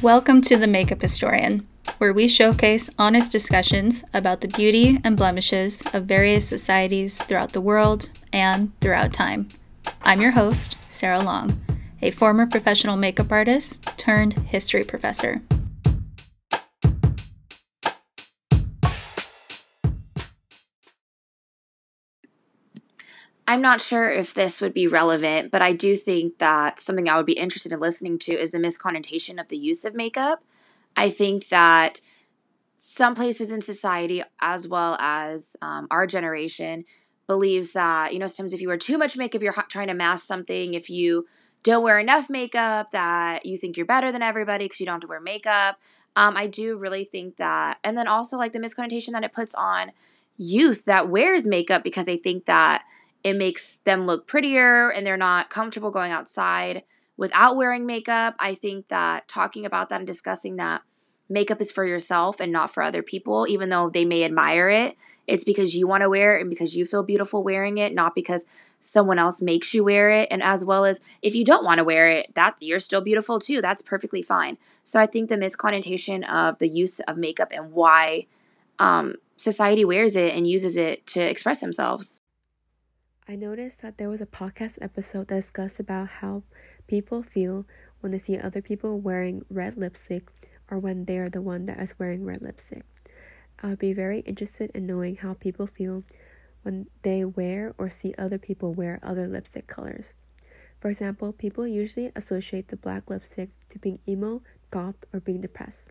Welcome to The Makeup Historian, where we showcase honest discussions about the beauty and blemishes of various societies throughout the world and throughout time. I'm your host, Sarah Long, a former professional makeup artist turned history professor. I'm not sure if this would be relevant, but I do think that something I would be interested in listening to is the misconnotation of the use of makeup. I think that some places in society, as well as um, our generation, believes that, you know, sometimes if you wear too much makeup, you're trying to mask something. If you don't wear enough makeup, that you think you're better than everybody because you don't have to wear makeup. Um, I do really think that. And then also, like, the misconnotation that it puts on youth that wears makeup because they think that it makes them look prettier and they're not comfortable going outside without wearing makeup. I think that talking about that and discussing that makeup is for yourself and not for other people, even though they may admire it. It's because you want to wear it and because you feel beautiful wearing it, not because someone else makes you wear it. And as well as if you don't want to wear it, that you're still beautiful too. That's perfectly fine. So I think the misconnotation of the use of makeup and why um, society wears it and uses it to express themselves. I noticed that there was a podcast episode that discussed about how people feel when they see other people wearing red lipstick or when they are the one that is wearing red lipstick. I would be very interested in knowing how people feel when they wear or see other people wear other lipstick colors. For example, people usually associate the black lipstick to being emo, goth, or being depressed.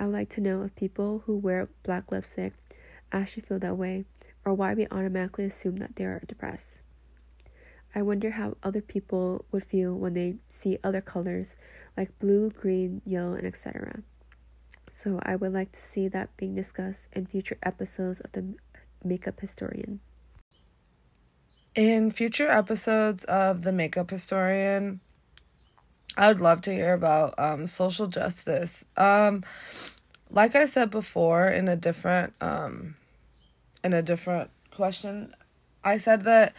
I would like to know if people who wear black lipstick actually feel that way or why we automatically assume that they are depressed. I wonder how other people would feel when they see other colors like blue, green, yellow, and etc. So I would like to see that being discussed in future episodes of the Makeup Historian. In future episodes of the Makeup Historian, I would love to hear about um, social justice. Um, like I said before, in a different um, in a different question, I said that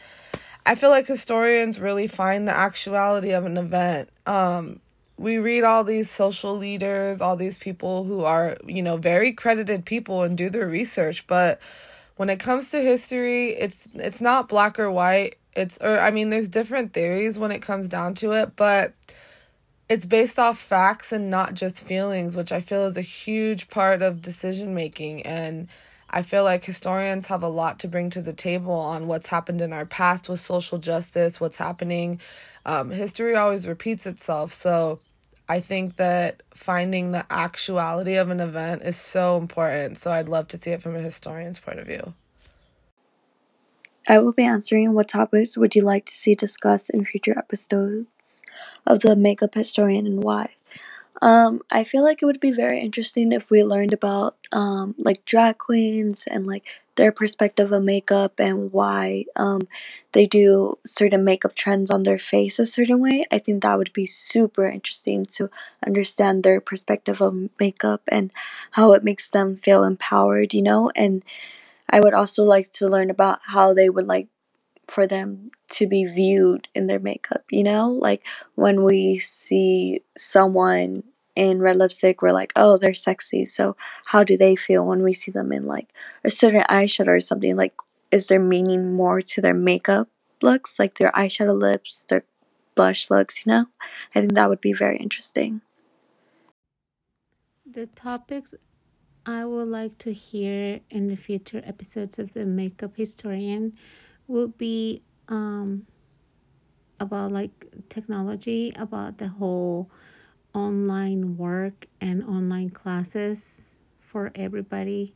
I feel like historians really find the actuality of an event. Um, we read all these social leaders, all these people who are, you know, very credited people and do their research, but when it comes to history, it's it's not black or white. It's or I mean there's different theories when it comes down to it, but it's based off facts and not just feelings, which I feel is a huge part of decision making and I feel like historians have a lot to bring to the table on what's happened in our past with social justice, what's happening. Um, history always repeats itself. So I think that finding the actuality of an event is so important. So I'd love to see it from a historian's point of view. I will be answering what topics would you like to see discussed in future episodes of the Makeup Historian and why. Um, I feel like it would be very interesting if we learned about um, like drag queens and like their perspective of makeup and why um, they do certain makeup trends on their face a certain way. I think that would be super interesting to understand their perspective of makeup and how it makes them feel empowered, you know. And I would also like to learn about how they would like for them to be viewed in their makeup, you know? Like when we see someone in red lipstick, we're like, oh, they're sexy. So how do they feel when we see them in like a certain eyeshadow or something? Like, is there meaning more to their makeup looks, like their eyeshadow lips, their blush looks, you know? I think that would be very interesting. The topics I would like to hear in the future episodes of the Makeup Historian will be um, about like technology, about the whole online work and online classes for everybody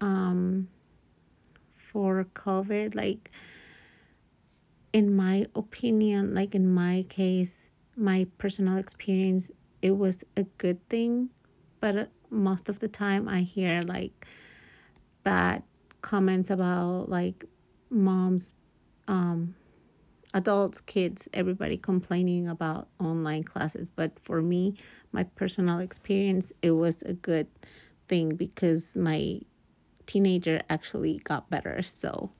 um, for COVID. Like, in my opinion, like in my case, my personal experience, it was a good thing, but most of the time I hear like bad comments about like moms, um, adults, kids, everybody complaining about online classes. But for me, my personal experience, it was a good thing because my teenager actually got better. So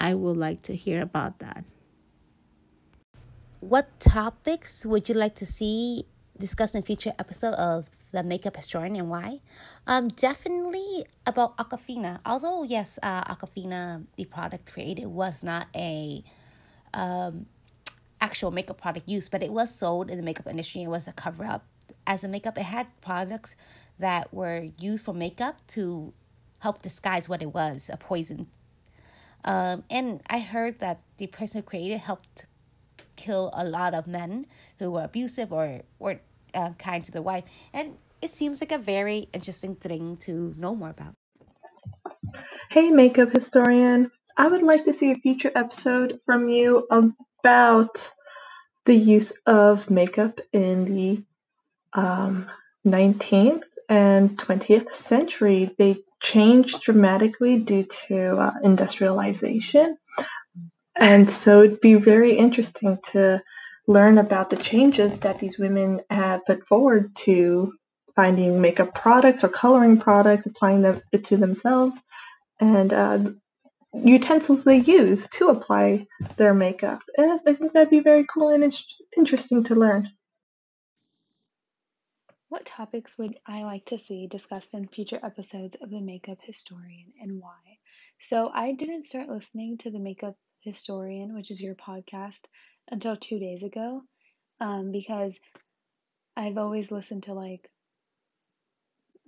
I would like to hear about that. What topics would you like to see discussed in future episode of the makeup historian and why? Um, definitely about Aqua Tofana. Although yes, uh, Aqua Tofana, the product created, was not a um, actual makeup product use, but it was sold in the makeup industry. It was a cover up as a makeup. It had products that were used for makeup to help disguise what it was a poison. Um, and I heard that the person who created helped kill a lot of men who were abusive or were uh, kind to the wife. And it seems like a very interesting thing to know more about. Hey, makeup historian. I would like to see a future episode from you about the use of makeup in the um, 19th and 20th century. They changed dramatically due to uh, industrialization. And so it'd be very interesting to learn about the changes that these women have put forward to finding makeup products or coloring products, applying them to themselves, and uh, utensils they use to apply their makeup. And I think that'd be very cool and interesting to learn. What topics would I like to see discussed in future episodes of The Makeup Historian and why? So, I didn't start listening to The Makeup Historian, which is your podcast, until two days ago um, because I've always listened to like,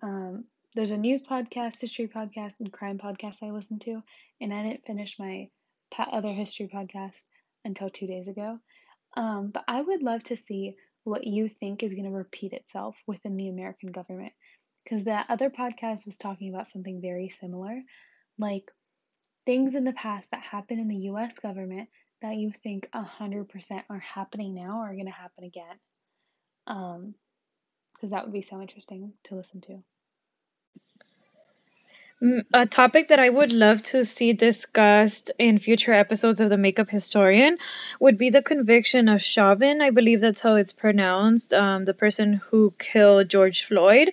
um, there's a news podcast, history podcast, and crime podcast I listen to, and I didn't finish my other history podcast until two days ago. Um, but I would love to see what you think is going to repeat itself within the American government. Because that other podcast was talking about something very similar, like things in the past that happened in the US government that you think 100% are happening now are going to happen again. Um, because that would be so interesting to listen to. A topic that I would love to see discussed in future episodes of The Makeup Historian would be the conviction of Chauvin. I believe that's how it's pronounced, um, the person who killed George Floyd,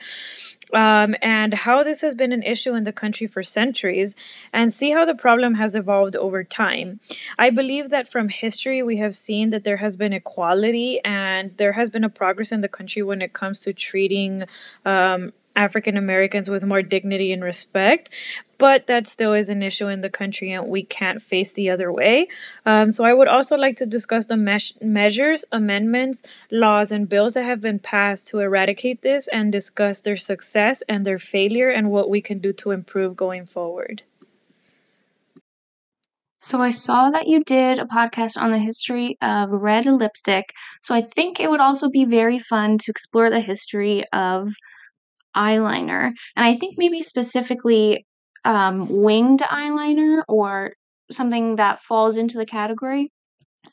um, and how this has been an issue in the country for centuries, and see how the problem has evolved over time. I believe that from history, we have seen that there has been equality and there has been a progress in the country when it comes to treating. Um, African Americans with more dignity and respect. But that still is an issue in the country, and we can't face the other way. Um, so, I would also like to discuss the measures, amendments, laws, and bills that have been passed to eradicate this and discuss their success and their failure and what we can do to improve going forward. So I saw that you did a podcast on the history of red lipstick. So I think it would also be very fun to explore the history of eyeliner. And I think maybe specifically um, winged eyeliner or something that falls into the category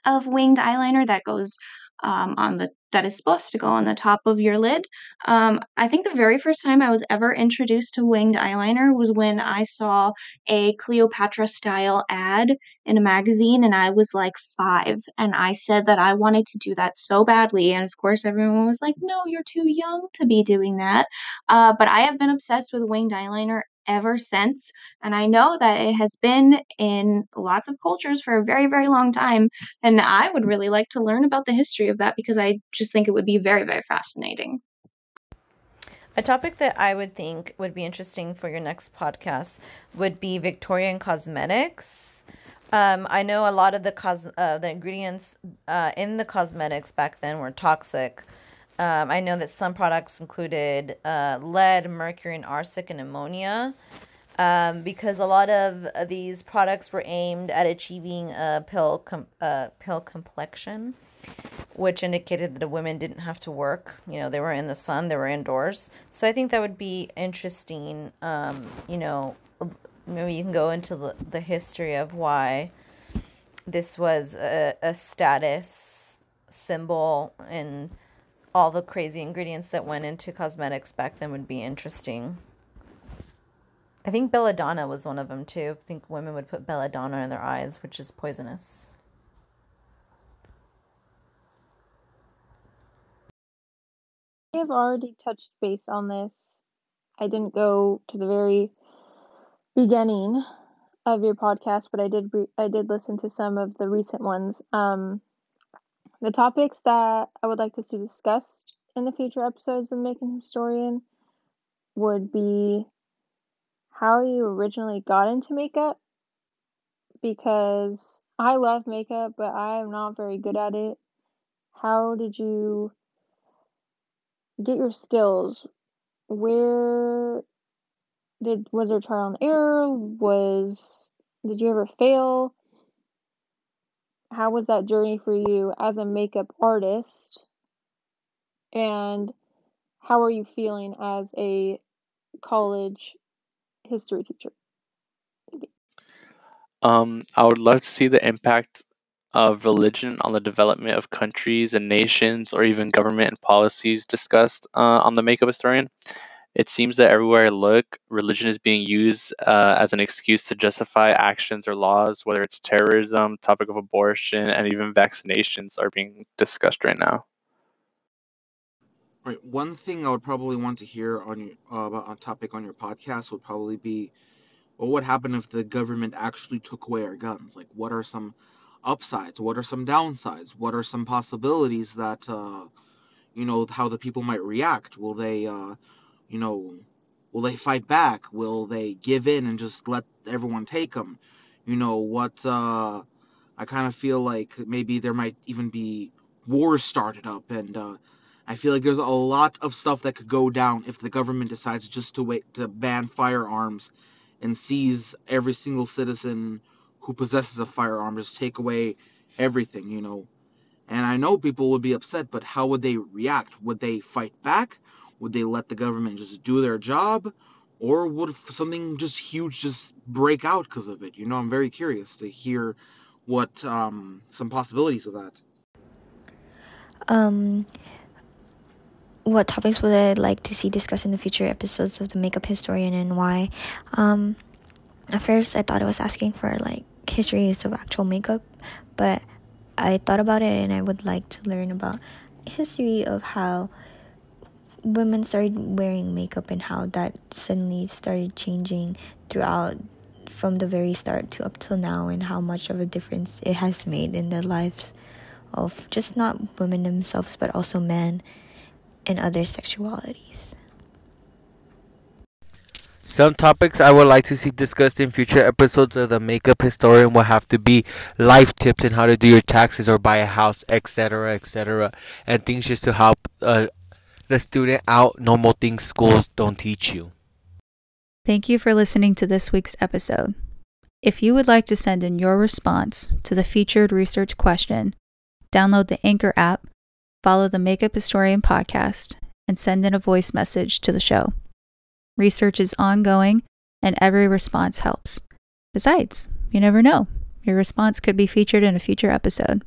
of winged eyeliner that goes um, on the that is supposed to go on the top of your lid. Um, I think the very first time I was ever introduced to winged eyeliner was when I saw a Cleopatra style ad in a magazine, and I was like five, and I said that I wanted to do that so badly, and of course everyone was like, "No, you're too young to be doing that." Uh, but I have been obsessed with winged eyeliner ever since. And I know that it has been in lots of cultures for a very, very long time. And I would really like to learn about the history of that because I just think it would be very, very fascinating. A topic that I would think would be interesting for your next podcast would be Victorian cosmetics. Um, I know a lot of the cos- uh, the ingredients uh, in the cosmetics back then were toxic. Um, I know that some products included uh, lead, mercury, and arsenic and ammonia. Um, because a lot of uh, these products were aimed at achieving a pill com- uh, pill complexion, which indicated that the women didn't have to work. You know, they were in the sun, they were indoors. So I think that would be interesting. Um, you know, maybe you can go into the, the history of why this was a, a status symbol and all the crazy ingredients that went into cosmetics back then would be interesting. I think belladonna was one of them too. I think women would put belladonna in their eyes, which is poisonous. I have already touched base on this. I didn't go to the very beginning of your podcast, but I did re- I did listen to some of the recent ones. Um, the topics that I would like to see discussed in the future episodes of Makeup Historian would be how you originally got into makeup because I love makeup, but I am not very good at it. How did you get your skills? Where did was there trial and error? Was did you ever fail? How was that journey for you as a makeup artist? And how are you feeling as a college history teacher? Um, I would love to see the impact of religion on the development of countries and nations, or even government and policies discussed uh, on the Makeup Historian. It seems that everywhere I look, religion is being used uh, as an excuse to justify actions or laws, whether it's terrorism, topic of abortion, and even vaccinations are being discussed right now. Right. One thing I would probably want to hear on your uh, a topic on your podcast would probably be, well, what happened if the government actually took away our guns? Like, what are some upsides? What are some downsides? What are some possibilities that, uh, you know, how the people might react? Will they, uh, you know, will they fight back? Will they give in and just let everyone take them? You know, what, uh, I kind of feel like maybe there might even be wars started up and, uh, I feel like there's a lot of stuff that could go down if the government decides just to wait to ban firearms and seize every single citizen who possesses a firearm, just take away everything, you know. And I know people would be upset, but how would they react? Would they fight back? Would they let the government just do their job? Or would something just huge just break out because of it? You know, I'm very curious to hear what um, some possibilities of that. Um, what topics would I like to see discussed in the future episodes of the Makeup Historian and why? Um, at first, I thought it was asking for like histories of actual makeup, but I thought about it and I would like to learn about history of how women started wearing makeup and how that suddenly started changing throughout from the very start to up till now and how much of a difference it has made in the lives of just not women themselves but also men and other sexualities. Some topics I would like to see discussed in future episodes of the Makeup Historian will have to be life tips and how to do your taxes or buy a house, etc., etc., and things just to help uh, the student out. Normal things schools don't teach you. Thank you for listening to this week's episode. If you would like to send in your response to the featured research question, download the Anchor app, follow the Makeup Historian podcast, and send in a voice message to the show. Research is ongoing, and every response helps. Besides, you never know. Your response could be featured in a future episode.